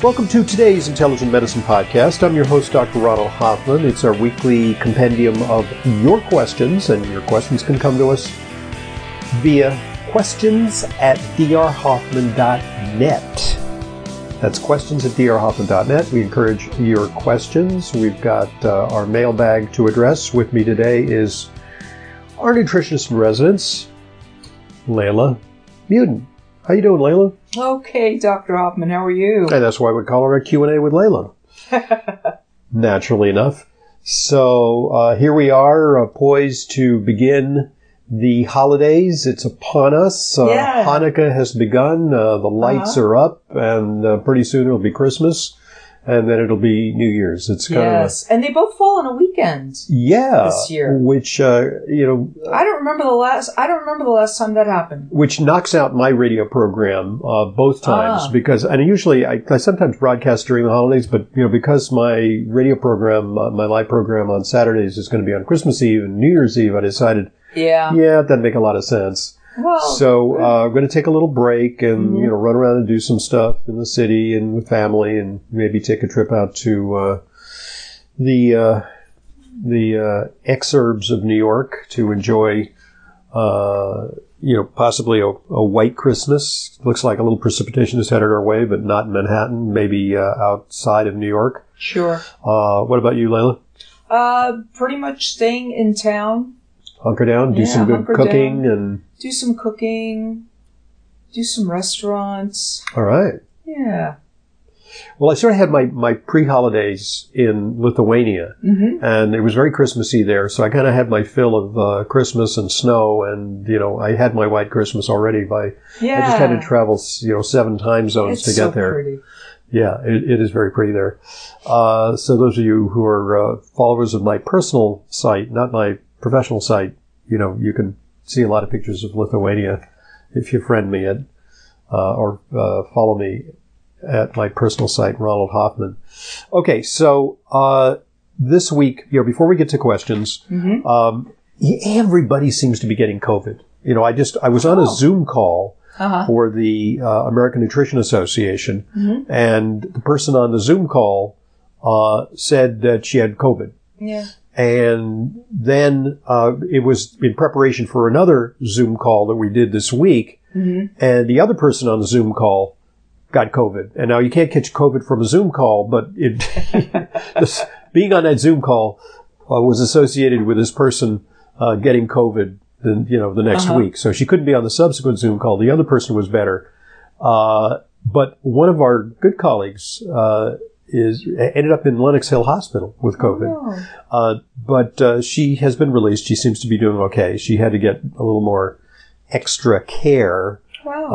Welcome to today's Intelligent Medicine Podcast. I'm your host, Dr. Ronald Hoffman. It's our weekly compendium of your questions, and your questions can come to us via questions at drhoffman.net. That's questions at drhoffman.net. We encourage your questions. We've got uh, our mailbag to address. With me today is our nutritionist in residence, Layla Muden. How you doing, Layla? Okay, Dr. Hoffman, how are you? And that's why we call her a Q&A with Layla. Naturally enough. So uh, here we are, uh, poised to begin the holidays. It's upon us. Uh, Yeah. Hanukkah has begun. Uh, the lights Uh-huh. are up, and uh, pretty soon it'll be Christmas, and then it'll be New Year's. It's kind of. Yes, and they both fall on a weekend. yeah, This year. which uh, you know, I don't remember the last. I don't remember the last time that happened. which knocks out my radio program uh, both times Ah. because and usually I, I sometimes broadcast during the holidays but you know because my radio program uh, my live program on saturdays is going to be on christmas eve and new year's eve i decided Yeah. yeah it doesn't make a lot of sense Well. so uh, i'm going to take a little break and Mhm. you know run around and do some stuff in the city and with family and maybe take a trip out to uh, the uh, the uh, exurbs of new york to enjoy uh, you know, possibly a, a white Christmas. Looks like a little precipitation is headed our way, but not in Manhattan. Maybe uh, outside of New York. sure. Uh, what about you, Layla? Uh, pretty much staying in town. Hunker down, do Yeah, some good cooking, down. and Do some cooking. Do some restaurants. all right. Yeah. Well, I sort of had my my pre-holidays in Lithuania, Mm-hmm. and it was very Christmassy there. So I kind of had my fill of uh, Christmas and snow, and you know, I had my white Christmas already. By Yeah. I just had to travel, you know, seven time zones It's to get so there. pretty. Yeah, it, it is very pretty there. Uh, so those of you who are uh, followers of my personal site, not my professional site, you know, you can see a lot of pictures of Lithuania if you friend me at uh, or uh, follow me at my personal site, Ronald Hoffman. Okay, so uh, this week, you know, before we get to questions, Mm-hmm. um, everybody seems to be getting COVID. You know, I just I was on a Oh. Zoom call Uh huh. for the uh, American Nutrition Association, Mhm. and the person on the Zoom call uh, said that she had COVID. Yeah. And then uh, it was in preparation for another Zoom call that we did this week, Mm-hmm. and the other person on the Zoom call got COVID. And now you can't catch COVID from a Zoom call, but it, this, being on that Zoom call uh, was associated with this person uh, getting COVID. The, you know, the next Uh-huh. week, so she couldn't be on the subsequent Zoom call. The other person was better, uh, but one of our good colleagues uh, is ended up in Lenox Hill Hospital with COVID. Oh. Uh, but uh, she has been released. She seems to be doing okay. She had to get a little more extra care. Wow.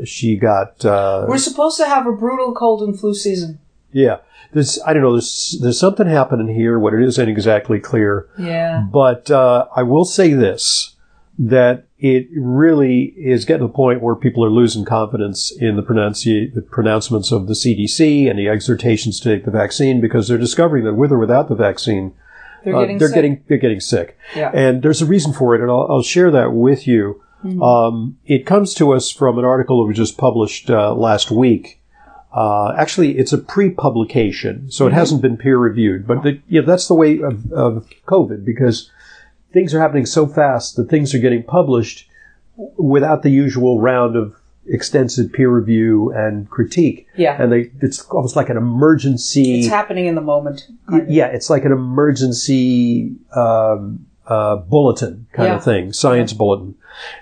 Uh, she got uh, We're supposed to have a brutal cold and flu season. yeah. There's I don't know. There's there's something happening here. What it is ain't exactly clear. Yeah. But uh, I will say this: that it really is getting to the point where people are losing confidence in the, pronunci- the pronouncements of the CDC and the exhortations to take the vaccine because they're discovering that with or without the vaccine, They're uh, getting they're sick. getting they're getting sick, Yeah. and there's a reason for it, and I'll, I'll share that with you. Mm-hmm. Um, it comes to us from an article that was just published uh, last week. Uh, actually, it's a pre-publication, so Mm-hmm. it hasn't been peer-reviewed. But the, you know, that's the way of, of COVID because things are happening so fast that things are getting published without the usual round of extensive peer review and critique. Yeah. And they, it's almost like an emergency. It's happening in the moment. Yeah, it's like an emergency um, uh, bulletin kind Yeah. of thing, science bulletin.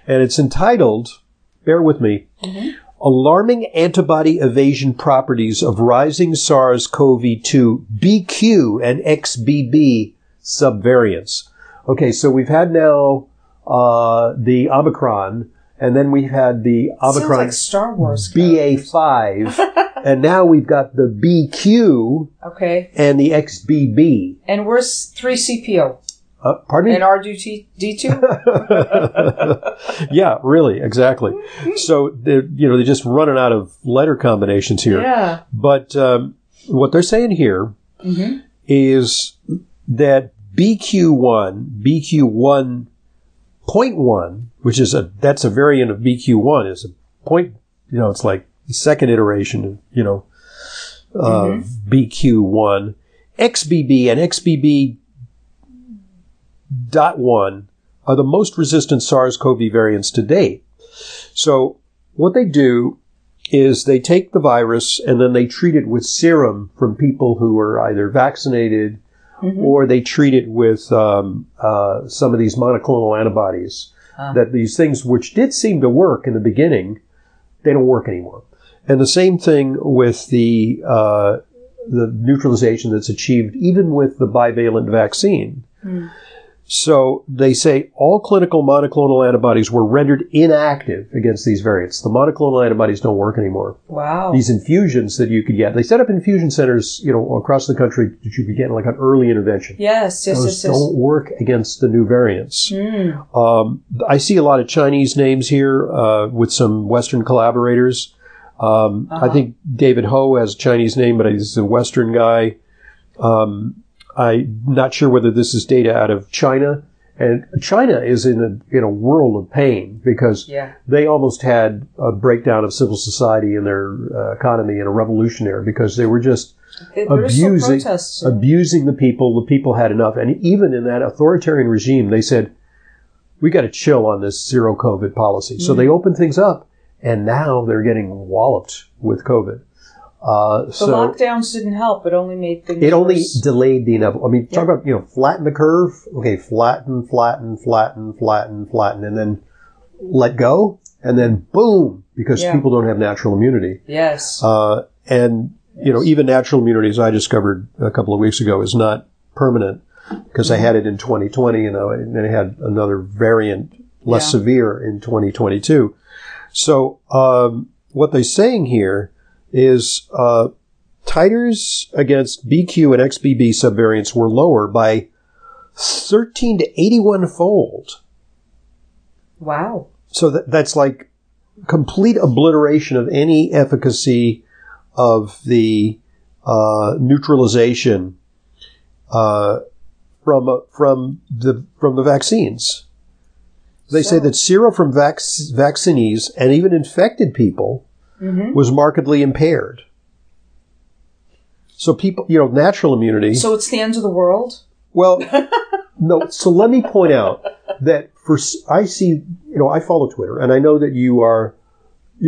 And it's entitled, bear with me, Mm-hmm. Alarming Antibody Evasion Properties of Rising SARS CoV 2 BQ and XBB Subvariants. Okay, so we've had now uh, the Omicron, and then we've had the Omicron like Star Wars. BA5, and now we've got the BQ Okay. and the XBB. And where's 3CPO? Uh, pardon me? And R2D2? yeah, really, exactly. So they're you know they're just running out of letter combinations here. yeah. But um, what they're saying here is Mhm. that BQ1, BQ1.1, which is a that's a variant of BQ1, is a point. You know, it's like the second iteration of you know of mm-hmm. BQ1. XBB and XBB dot one are the most resistant SARS-CoV variants to date. So what they do is they take the virus and then they treat it with serum from people who are either vaccinated or they treat it with um, uh, some of these monoclonal antibodies. Ah. That these things, which did seem to work in the beginning, they don't work anymore. And the same thing with the uh, the neutralization that's achieved even with the bivalent vaccine. So they say all clinical monoclonal antibodies were rendered inactive against these variants. The monoclonal antibodies don't work anymore. Wow. These infusions that you could get, they set up infusion centers, you know, across the country that you could get like an early intervention. yes, yes, Those yes, yes. don't work against the new variants. Mm. Um, I see a lot of Chinese names here uh, with some Western collaborators. Um, I Uh-huh. think David Ho has a Chinese name, but he's a Western guy. Um, I'm not sure whether this is data out of China. And China is in a in a world of pain because Yeah. they almost had a breakdown of civil society and their uh, economy and a revolution there because they were just abusing protests. abusing the people. The people had enough, and even in that authoritarian regime, they said, "We got to chill on this zero COVID policy." So they opened things up, and now they're getting walloped with COVID. Uh, the so lockdowns didn't help. It only made things it only worse. delayed the inevitable. I mean, talk about you know flatten the curve. Okay, flatten, flatten, flatten, flatten, flatten, and then let go, and then boom, because Yeah. people don't have natural immunity. Yes. Uh, and you know, even natural immunity, as I discovered a couple of weeks ago, is not permanent because I had it in 2020, and I- and then I had another variant, less Yeah. severe, in 2022. So um, what they're saying here is uh, titers against BQ and XBB subvariants were lower by 13 to 81 fold. wow. So that, that's like complete obliteration of any efficacy of the uh, neutralization uh, from uh, from the from the vaccines. They say that sera from vac- vaccinees and even infected people Mm-hmm. was markedly impaired. So people, you know, natural immunity. So it's the end of the world. Well, no. So let me point out that for I see, you know, I follow Twitter, and I know that you are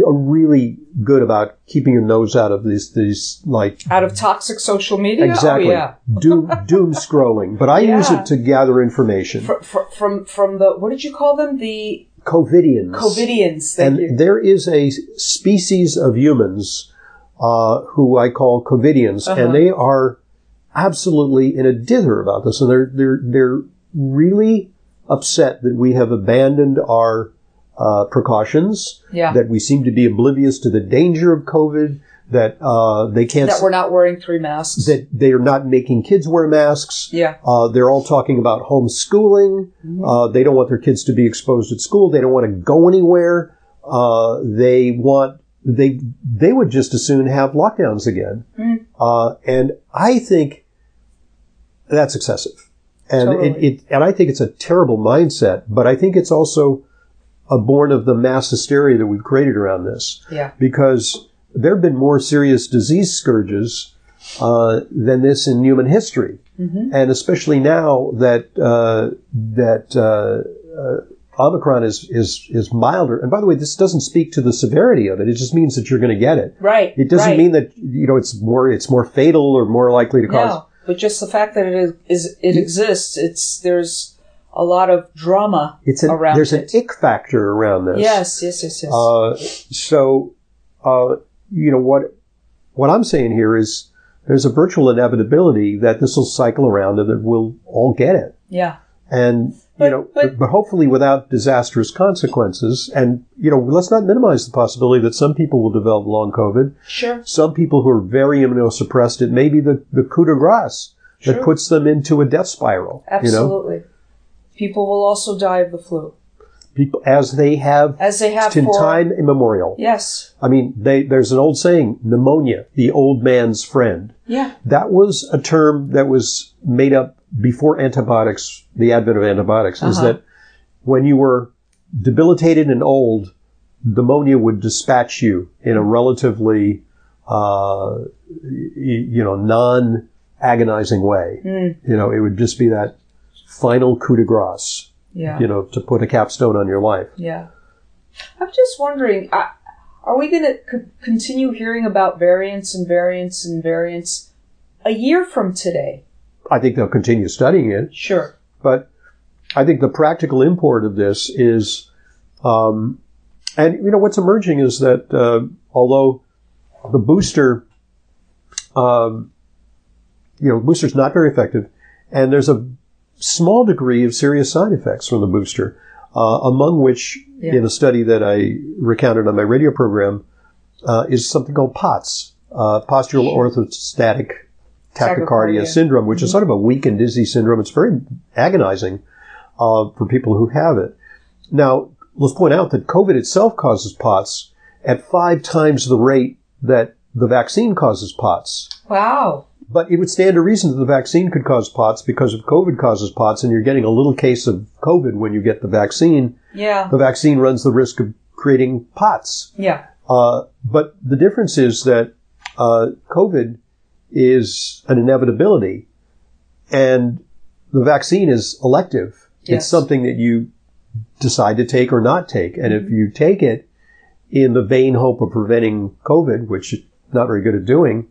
are really good about keeping your nose out of these these like Out of toxic social media. exactly Oh, yeah. doom doom scrolling. But I use it to gather information. Fr- fr- from from the what did you call them? The Covidians. Covidians. Thank and you. there is a species of humans uh, who I call Covidians, Uh-huh. and they are absolutely in a dither about this, and they're they're they're really upset that we have abandoned our uh, precautions, Yeah. that we seem to be oblivious to the danger of COVID, that uh, they can't, that we're not wearing three masks. that they are not making kids wear masks. yeah. Uh, they're all talking about homeschooling. Uh, they don't want their kids to be exposed at school. They don't want to go anywhere. Uh, they want they they would just as soon have lockdowns again. Uh, and I think that's excessive. And Totally. it, it and I think it's a terrible mindset, but I think it's also a born of the mass hysteria that we've created around this. Yeah. Because there have been more serious disease scourges uh, than this in human history, and especially now that uh, that uh, uh, Omicron is is is milder. And by the way, this doesn't speak to the severity of it. It just means that you're going to get it. Right. It doesn't right. mean that you know it's more it's more fatal or more likely to cause. No, but just the fact that it is, is it exists, it's there's a lot of drama It's an, around there's it. an ick factor around this. yes, yes, yes, yes. Uh, so, uh, you know what? What I'm saying here is there's a virtual inevitability that this will cycle around and that we'll all get it. yeah. And But- you know, but- but, hopefully without disastrous consequences. And you know, let's not minimize the possibility that some people will develop long COVID. Sure. Some people who are very immunosuppressed, it may be the the coup de grace that Sure. puts them into a death spiral. You know, Absolutely. People will also die of the flu, people as they have as they have in time immemorial. Yes. I mean, they, there's an old saying, pneumonia, the old man's friend. Yeah. That was a term that was made up before antibiotics, the advent of antibiotics, is Uh-huh. that when you were debilitated and old, pneumonia would dispatch you in a relatively, uh, you know, non-agonizing way. Mm. You know, it would just be that final coup de grace, Yeah. you know, to put a capstone on your life. Yeah. I'm just wondering, are we going to c- continue hearing about variants and variants and variants a year from today? I think they'll continue studying it. Sure. But I think the practical import of this is, um, and you know what's emerging is that uh, although the booster, um, you know, booster's not very effective, and there's a small degree of serious side effects from the booster, uh, among which, Yeah. in a study that I recounted on my radio program, uh, is something called POTS, uh, postural orthostatic tachycardia, Tachycardia. syndrome, which is sort of a weak and dizzy syndrome. It's very agonizing uh, for people who have it. Now, let's point out that COVID itself causes POTS at five times the rate that the vaccine causes POTS. Wow. But it would stand to reason that the vaccine could cause POTS because if COVID causes POTS and you're getting a little case of COVID when you get the vaccine, Yeah. the vaccine runs the risk of creating POTS. Yeah. Uh, but the difference is that uh, COVID is an inevitability, and the vaccine is elective. Yes. It's something that you decide to take or not take, and if you take it in the vain hope of preventing COVID, which it's not very good at doing,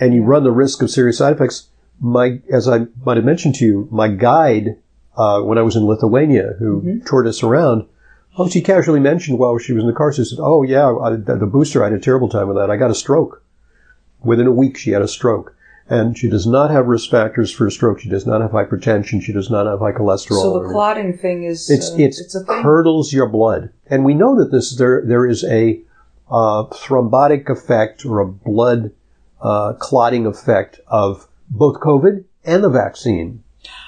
and you run the risk of serious side effects. My, as I might have mentioned to you, my guide uh, when I was in Lithuania, who toured us around, Oh, she casually mentioned while she was in the car, she said, "Oh yeah, I, the booster. I had a terrible time with that. I got a stroke. Within a week, she had a stroke, and she does not have risk factors for a stroke. She does not have hypertension. She does not have high cholesterol. So the clotting thing is it's uh, it's, it's curdles your blood, and we know that this there there is a uh, thrombotic effect or a blood uh, clotting effect of both COVID and the vaccine.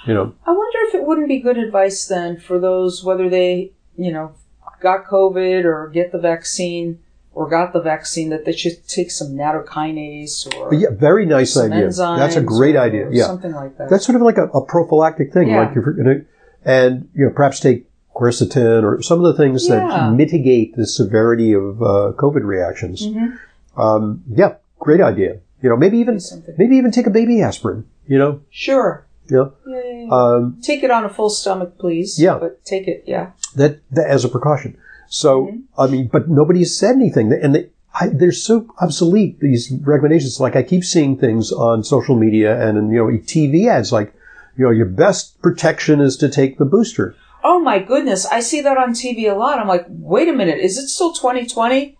You know, I wonder if it wouldn't be good advice then for those whether they, you know, got COVID or get the vaccine or got the vaccine that they should take some nattokinase or yeah, very nice idea. That's a great or idea. Yeah, something like that. That's sort of like a, a prophylactic thing, Yeah. like you're going to, and you know, perhaps take quercetin or some of the things Yeah. that mitigate the severity of uh, COVID reactions. Mhm. Um, yeah, great idea. You know, maybe even maybe even take a baby aspirin. You know, Sure. you Yeah, yeah, yeah. um, take it on a full stomach, please. Yeah. But take it, yeah. that, that as a precaution. So Mm-hmm. I mean, but nobody has said anything, and they, I, they're so obsolete. These recommendations, like I keep seeing things on social media and in, you know TV ads, like you know, your best protection is to take the booster. Oh my goodness, I see that on TV a lot. I'm like, wait a minute, is it still 2020?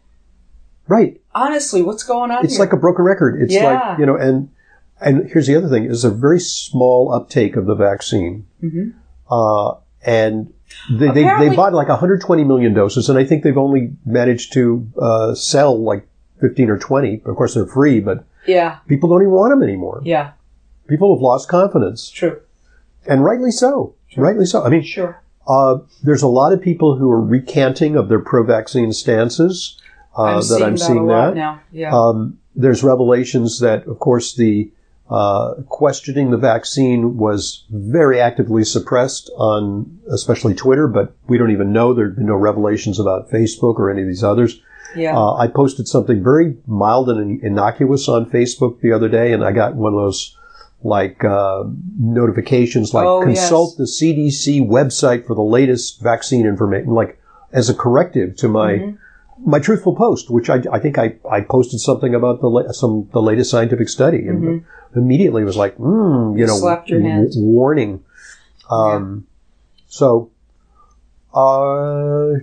Right. Honestly, what's going on It's here? like a broken record. It's Yeah. like, you know, and, and here's the other thing is a very small uptake of the vaccine. Mhm. Uh, and they, they, they bought like 120 million doses and I think they've only managed to, uh, sell like 15 or 20. Of course, they're free, but yeah, people don't even want them anymore. yeah, People have lost confidence true, and rightly so. Rightly so. I mean, sure. uh, there's a lot of people who are recanting of their pro-vaccine stances. Uh, I'm that I'm seeing that. now. Yeah, Um, there's revelations that, of course, the Uh, questioning the vaccine was very actively suppressed on especially Twitter, but we don't even know. There'd been no revelations about Facebook or any of these others. Yeah. Uh, I posted something very mild and innocuous on Facebook the other day, and I got one of those like uh, notifications like Oh, consult the CDC website for the latest vaccine information, like as a corrective to my Mm-hmm. My truthful post, which I, I think I, I posted something about the la- some the latest scientific study, and immediately was like, mm, you know, Mm-hmm. Slapped your hand. w- warning. Um, So, uh,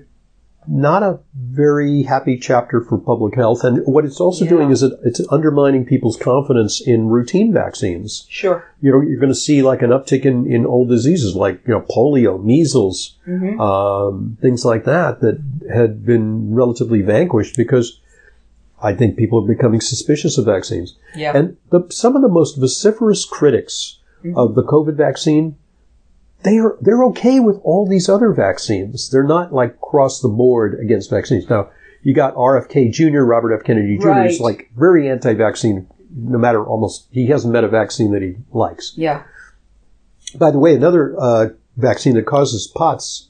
not a very happy chapter for public health. And what it's also Yeah. doing is it, it's undermining people's confidence in routine vaccines. Sure. You know, you're going to see like an uptick in, in old diseases like, you know, polio, measles, Mm-hmm. um, things like that that had been relatively vanquished because I think people are becoming suspicious of vaccines. Yeah. And the, some of the most vociferous critics of the COVID vaccine, they are they're okay with all these other vaccines. They're not like cross the board against vaccines. Now you got RFK Jr., Robert F. Kennedy Jr. Right. is like very anti-vaccine. No matter almost, he hasn't met a vaccine that he likes. yeah. By the way, another uh, vaccine that causes POTS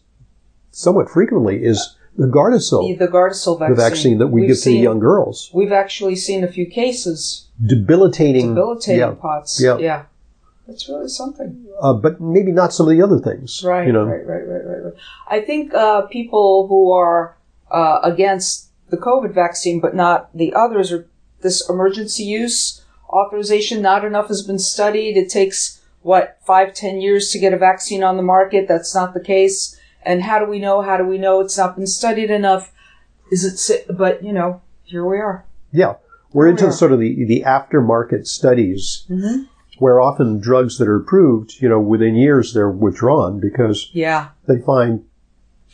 somewhat frequently is the Gardasil, The Gardasil vaccine. the vaccine that we We've give to seen- young girls. We've actually seen a few cases Debilitating, debilitating yeah, pots. Yeah. Yeah. That's really something. uh, but maybe not some of the other things. Right, you know, right, right, right, right, right. I think uh, people who are uh, against the COVID vaccine, but not the others, or this emergency use authorization. Not enough has been studied. It takes what five, ten years to get a vaccine on the market. That's not the case. And how do we know? How do we know it's not been studied enough? Is it? But you know, here we are. Yeah, we're into Yeah. sort of the the aftermarket studies hmm where often drugs that are approved, you know, within years they're withdrawn because Yeah, they find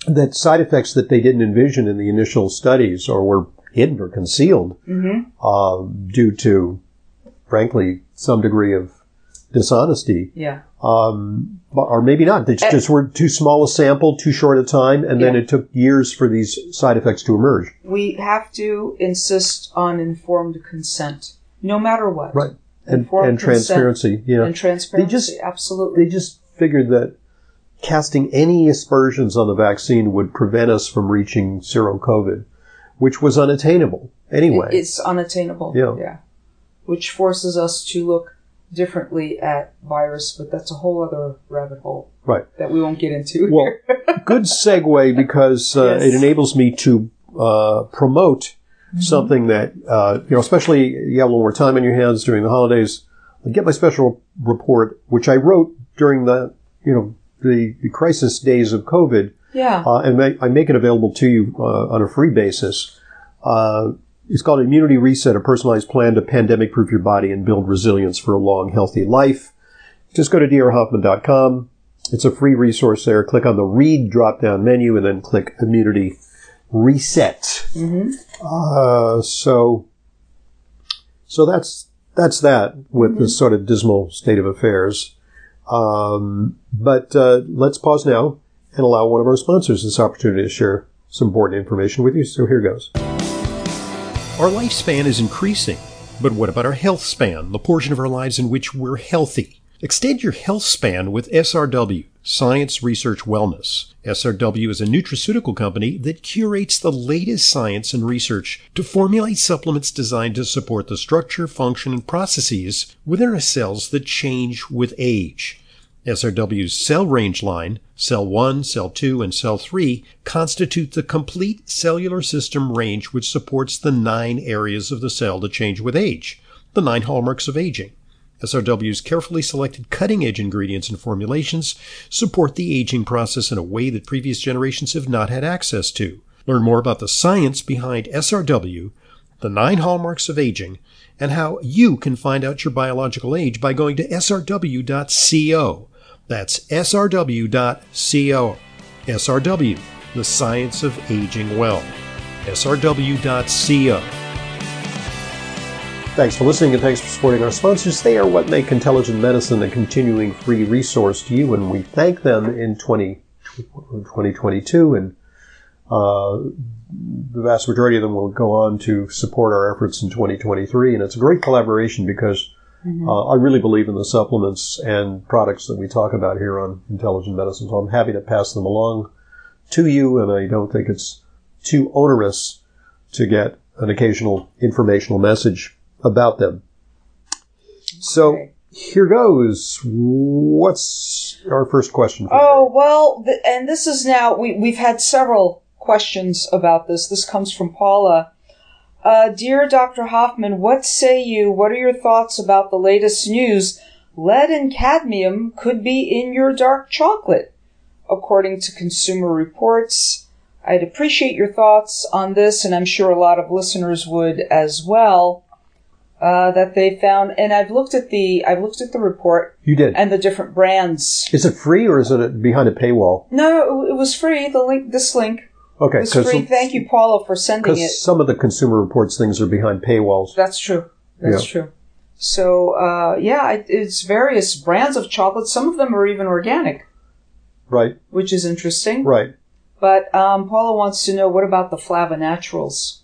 that side effects that they didn't envision in the initial studies or were hidden or concealed hmm uh, due to, frankly, some degree of dishonesty. yeah, Um, or maybe not. They Eh. just were too small a sample, too short a time, and then Yeah. it took years for these side effects to emerge. we have to insist on informed consent, no matter what. Right. And, Informed and transparency. Yeah. and transparency. just- absolutely. they just figured that casting any aspersions on the vaccine would prevent us from reaching zero COVID, which was unattainable anyway. It- It's unattainable. Yeah. Which forces us to look differently at virus, but that's a whole other rabbit hole right. that we won't get into. Well, good segue because uh, Yes. it enables me to uh, promote Mm-hmm. something that, uh, you know, especially you have a little more time on your hands during the holidays. I Get my special report, which I wrote during the, you know, the, the crisis days of COVID. yeah. uh, and I make it available to you uh, on a free basis. Uh, it's called Immunity Reset, a personalized plan to pandemic proof your body and build resilience for a long, healthy life. Just go to drhoffman.com. It's a free resource there. Click on the read drop down menu and then click Immunity Reset. hmm Uh, so, so that's that's that with this sort of dismal state of affairs. Um, but uh, let's pause now and allow one of our sponsors this opportunity to share some important information with you. So here goes. Our lifespan is increasing, but what about our health span, the portion of our lives in which we're healthy? Extend your health span with SRW, Science Research Wellness. SRW is a nutraceutical company that curates the latest science and research to formulate supplements designed to support the structure, function, and processes within our cells that change with age. SRW's cell range line, cell 1, cell 2, and cell 3, constitute the complete cellular system range which supports the nine areas of the cell that change with age, the nine hallmarks of aging. SRW's carefully selected cutting edge ingredients and formulations support the aging process in a way that previous generations have not had access to. Learn more about the science behind SRW, the nine hallmarks of aging, and how you can find out your biological age by going to srw.co. That's srw.co. SRW, the science of aging well. srw.co. Thanks for listening and thanks for supporting our sponsors. They are what make intelligent medicine a continuing free resource to you, and we thank them in 20, 2022. And uh, the vast majority of them will go on to support our efforts in 2023. And it's a great collaboration because Uh, I really believe in the supplements and products that we talk about here on Intelligent Medicine, so I'm happy to pass them along to you, and I don't think it's too onerous to get an occasional informational message about them. So Okay. here goes. What's our first question? For Oh, well, th- and this is now, we, we've had several questions about this. This comes from Paula. Uh, Dear Dr. Hoffman, what say you? What are your thoughts about the latest news? Lead and cadmium could be in your dark chocolate, according to Consumer Reports. I'd appreciate your thoughts on this, and I'm sure a lot of listeners would as well. Uh, that they found, and I've looked at the I've looked at the report you did. and the different brands Is it free or is it behind a paywall? no, it was free. The link, this link Okay, was free. Thank you, Paula, for sending it. because some of the Consumer Reports things are behind paywalls. That's true. That's true. So, uh, yeah, it, it's various brands of chocolate. Some of them are even organic, Right, which is interesting. right. But um, Paula wants to know what about the Flava Naturals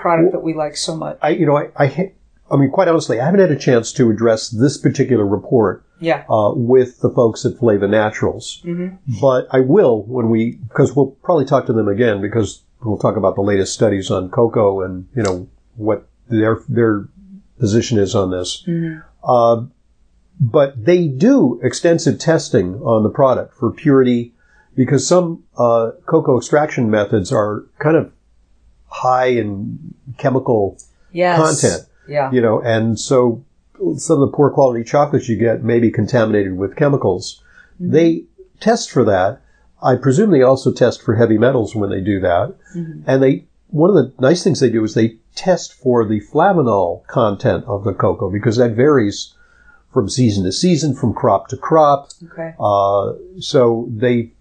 product that we like so much? I, you know, I, I, ha- I mean, quite honestly, I haven't had a chance to address this particular report Yeah. uh, with the folks at Flava Naturals, hmm but I will when we, because we'll probably talk to them again because we'll talk about the latest studies on cocoa and you know what their their position is on this. hmm Uh, but they do extensive testing on the product for purity because some uh, cocoa extraction methods are kind of high in chemical Yes. content, Yeah. you know, and so some of the poor quality chocolates you get may be contaminated with chemicals. Mm-hmm. They test for that. I presume they also test for heavy metals when they do that. Mhm. And they, one of the nice things they do is they test for the flavanol content of the cocoa because that varies from season to season, from crop to crop. Okay. Uh, so they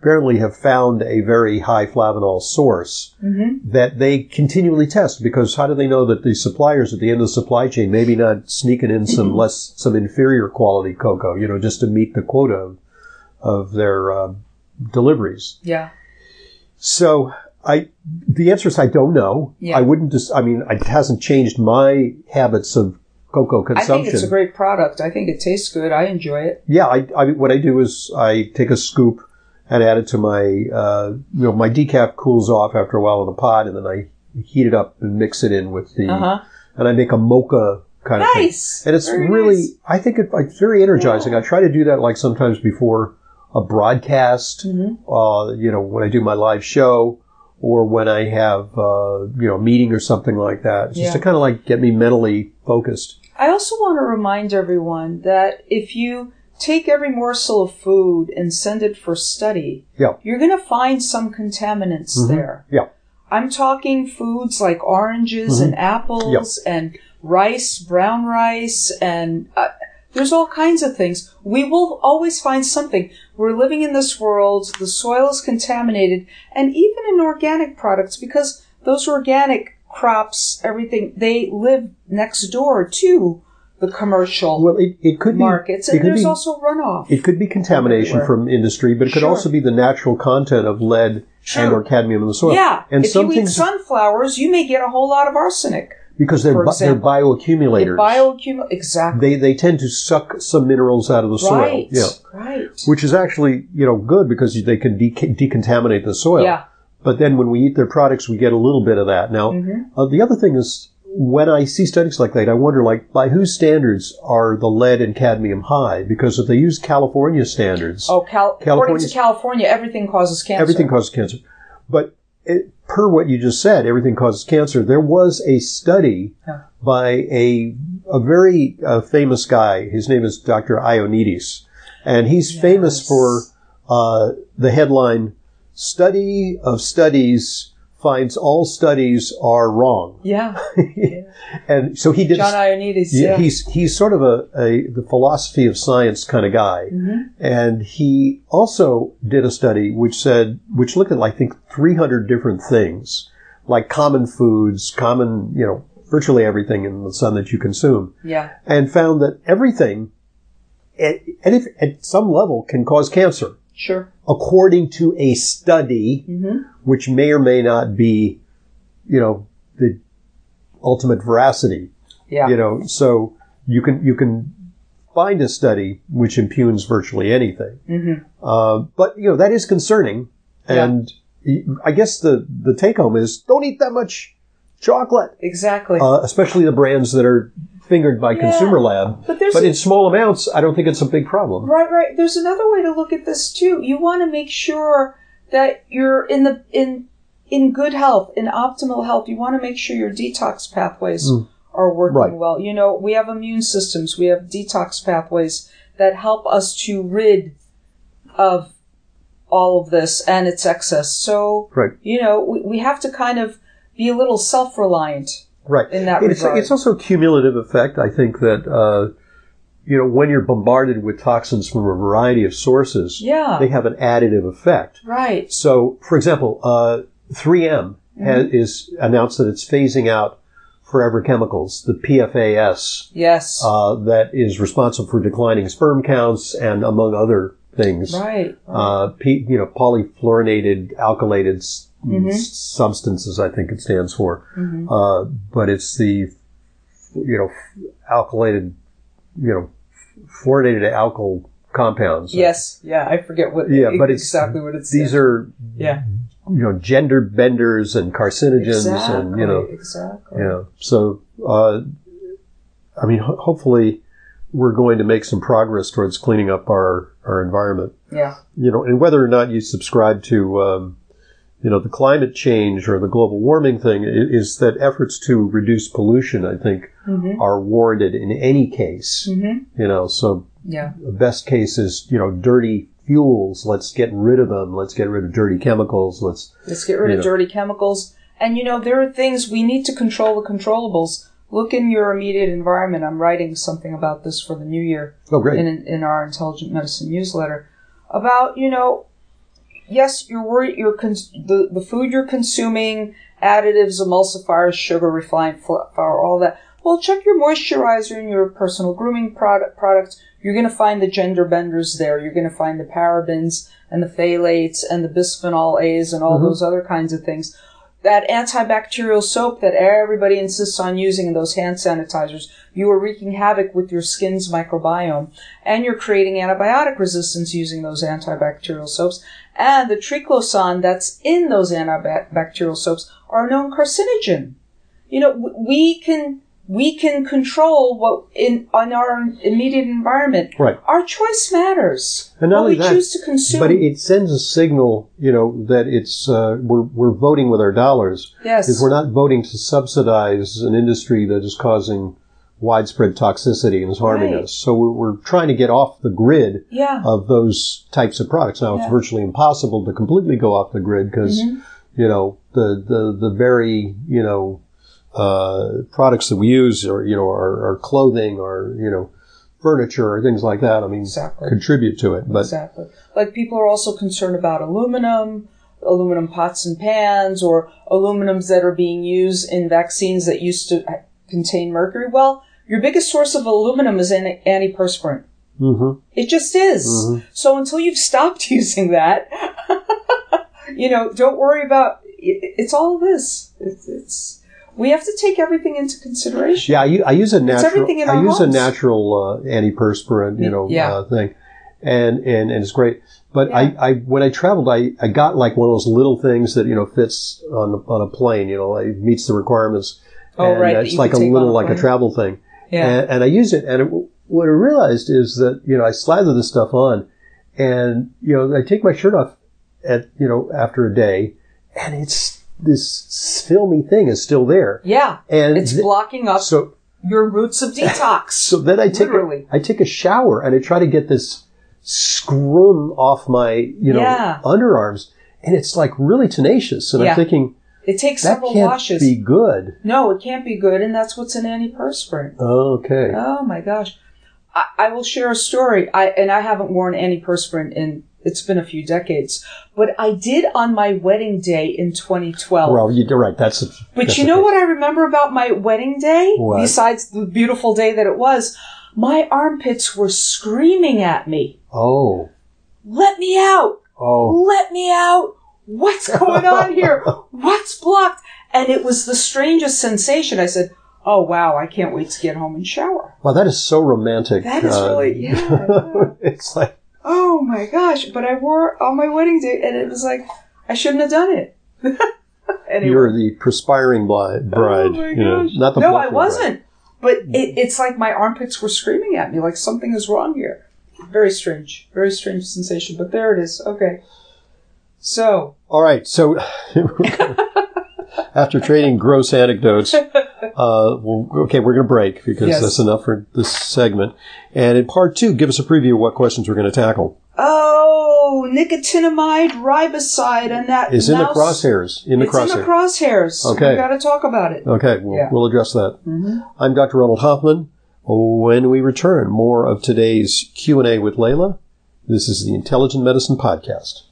apparently have found a very high flavanol source hmm that they continually test because how do they know that the suppliers at the end of the supply chain maybe not sneaking in some less, some inferior quality cocoa, you know, just to meet the quota of, of their uh, deliveries. Yeah. So I, the answer is I don't know. Yeah. I wouldn't just, I mean, it hasn't changed my habits of cocoa consumption. I think it's a great product. I think it tastes good. I enjoy it. Yeah, I, I what I do is I take a scoop and add it to my, uh, you know, my decaf cools off after a while in the pot, and then I heat it up and mix it in with the, Uh huh. and I make a mocha kind of thing. Nice. And it's Very really, nice. I think it, it's very energizing. I try to do that like sometimes before a broadcast, Mhm. uh, you know, when I do my live show or when I have, uh, you know, a meeting or something like that, just to kind of like get me mentally focused. I also want to remind everyone that if you take every morsel of food and send it for study, Yeah. you're going to find some contaminants Mhm. there. Yeah. I'm talking foods like oranges Mhm. and apples and rice, brown rice, and uh, there's all kinds of things. We will always find something. We're living in this world, the soil is contaminated, and even in organic products, because those organic crops, everything, they live next door to the commercial Well, it, it could be, markets, it and could there's be, also runoff. It could be contamination Everywhere. from industry, but it could Sure. also be the natural content of lead Sure. and or cadmium in the soil. yeah, and if you eat sunflowers, you may get a whole lot of arsenic. because they're bi- they're bioaccumulators. Bioaccumul exactly. they they tend to suck some minerals out of the soil. right. Yeah, Right. which is actually you know good because they can de- decontaminate the soil. Yeah. But then when we eat their products, we get a little bit of that. Now, Mhm. uh, the other thing is when I see studies like that, I wonder like by whose standards are the lead and cadmium high? Because if they use California standards, Oh, Cal- according to California, everything causes cancer. Everything causes cancer. But it, per what you just said, everything causes cancer. There was a study Yeah. by a a very uh, famous guy. His name is Dr. Ioannidis, and he's Yes. famous for uh, the headline "Study of Studies finds all studies are wrong." Yeah. and so he did. John Ioannidis. yeah, Yeah. he's he's sort of a, a the philosophy of science kind of guy. Mhm. And he also did a study which said, which looked at, I think, 300 different things, like common foods, common, you know, virtually everything in the sun that you consume, Yeah. and found that everything, at, at, if- at some level, can cause cancer, Sure. according to a study, hmm which may or may not be, you know, the ultimate veracity Yeah. you know so you can you can find a study which impugns virtually anything. Mhm. Uh, but you know that is concerning, Yeah. and I guess the the take home is don't eat that much chocolate, Exactly. uh, especially the brands that are fingered by Yeah. Consumer Lab. but there's But in small amounts, I don't think it's a big problem. Right, right. There's another way to look at this too. You want to make sure that you're in the in in good health, in optimal health. You want to make sure your detox pathways Mm. are working Right. well. You know, we have immune systems, we have detox pathways that help us to rid of all of this and its excess. So, Right. you know, we, we have to kind of be a little self-reliant Right. in that It's, regard. it's also a cumulative effect. I think that, uh, you know, when you're bombarded with toxins from a variety of sources, yeah. they have an additive effect. right. So, for example, uh, 3M has, Mm-hmm. is announced that it's phasing out forever chemicals, the PFAS, Yes. uh, that is responsible for declining sperm counts and among other things. right. Uh, P, you know, polyfluorinated alkylated Mhm. substances, I think it stands for. Mhm. Uh, but it's the, you know, alkylated, you know, fluorinated alkyl compounds. Yes, yeah, I forget what. Yeah, but it's- exactly what it's. These are, yeah, you know, gender benders and carcinogens exactly, and, you know, exactly. yeah. So, uh, I mean, ho- hopefully we're going to make some progress towards cleaning up our, our environment. Yeah, You know, and whether or not you subscribe to, um, you know, the climate change or the global warming thing is that efforts to reduce pollution, I think, hmm are warranted in any case. hmm You know, so yeah, the best case is, you know, dirty fuels. Let's get rid of them. Let's get rid of dirty chemicals. Let's, let's get rid of know. dirty chemicals. And you know, there are things we need to control the controllables. Look in your immediate environment. I'm writing something about this for the new year oh, great. in in our intelligent medicine newsletter about you know yes you're worried you're cons- the the food you're consuming additives emulsifiers sugar refined flour all that well check your moisturizer and your personal grooming product products you're going to find the gender benders there you're going to find the parabens and the phthalates and the bisphenol a's and all Mhm. those other kinds of things that antibacterial soap that everybody insists on using in those hand sanitizers, you are wreaking havoc with your skin's microbiome. And you're creating antibiotic resistance using those antibacterial soaps. And the triclosan that's in those antibacterial soaps are a known carcinogen. You know, we can, we can control what in, on our immediate environment. Right. Our choice matters. And not only we that, choose to consume. But it, sends a signal, you know, that it's, uh, we're, we're voting with our dollars. yes. Because we're not voting to subsidize an industry that is causing widespread toxicity and is harming Right. us. So we're, we're trying to get off the grid yeah. of those types of products. Now, it's virtually impossible to completely go off the grid because, Mhm. you know, the, the, the very, you know, uh, products that we use or, you know, our, our clothing or, you know, furniture or things like that, I mean, Exactly. contribute to it. But exactly. Like people are also concerned about aluminum, aluminum pots and pans, or aluminums that are being used in vaccines that used to contain mercury. Well, your biggest source of aluminum is an antiperspirant. hmm It just is. Mhm. So until you've stopped using that, you know, don't worry about. It's all of this. It's, it's we have to take everything into consideration. Yeah, I, u- I use a natural. everything in I our use a natural uh, antiperspirant, you know, Yeah. uh, thing, and, and and it's great. But Yeah. I, I when I traveled, I, I got like one of those little things that you know fits on on a plane. You know, it meets the requirements. Oh, and right, that It's you like a could take little on a like a travel thing, Yeah. and, and I use it. And it, what I realized is that you know I slather this stuff on, and you know I take my shirt off at you know after a day, and it's this filmy thing is still there, yeah. and It's th- blocking up so your roots of detox. so then I take a. I take a shower and I try to get this scrum off my you know Yeah. underarms, and it's like really tenacious. And Yeah. I'm thinking It takes that several can't washes. be good. No, it can't be good, and that's what's an antiperspirant. Okay. Oh my gosh. I, I will share a story. I and I haven't worn antiperspirant in it's been a few decades, but I did on my wedding day in 2012. Well, you're right. That's. A, but that's you know case. what I remember about my wedding day? What? Besides the beautiful day that it was, my armpits were screaming at me. Oh. Let me out! Oh. let me out. What's going on here? What's blocked? And it was the strangest sensation. I said, oh wow, I can't wait to get home and shower. Wow, that is so romantic. That is Uh, really yeah. it's like oh my gosh! But I wore on my wedding day, and it was like I shouldn't have done it. anyway. you're the perspiring bride. bride Oh my you know, gosh. not the no, I wasn't. But it, it's like my armpits were screaming at me, like something is wrong here. Very strange, very strange sensation. But there it is. Okay. So All right, so after trading gross anecdotes, uh, well, okay, we're going to break because Yes. that's enough for this segment. And in part two, give us a preview of what questions we're going to tackle. Oh, nicotinamide riboside and that Is in the crosshairs. In the crosshairs. it's in the crosshairs. Okay. we got to talk about it. okay, we'll, Yeah. we'll address that. Mhm. I'm Dr. Ronald Hoffman. When we return, more of today's Q&A with Layla. This is the Intelligent Medicine Podcast.